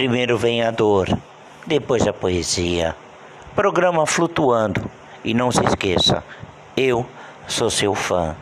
Primeiro vem a dor, depois a poesia. Programa Flutuando. E não se esqueça, eu sou seu fã.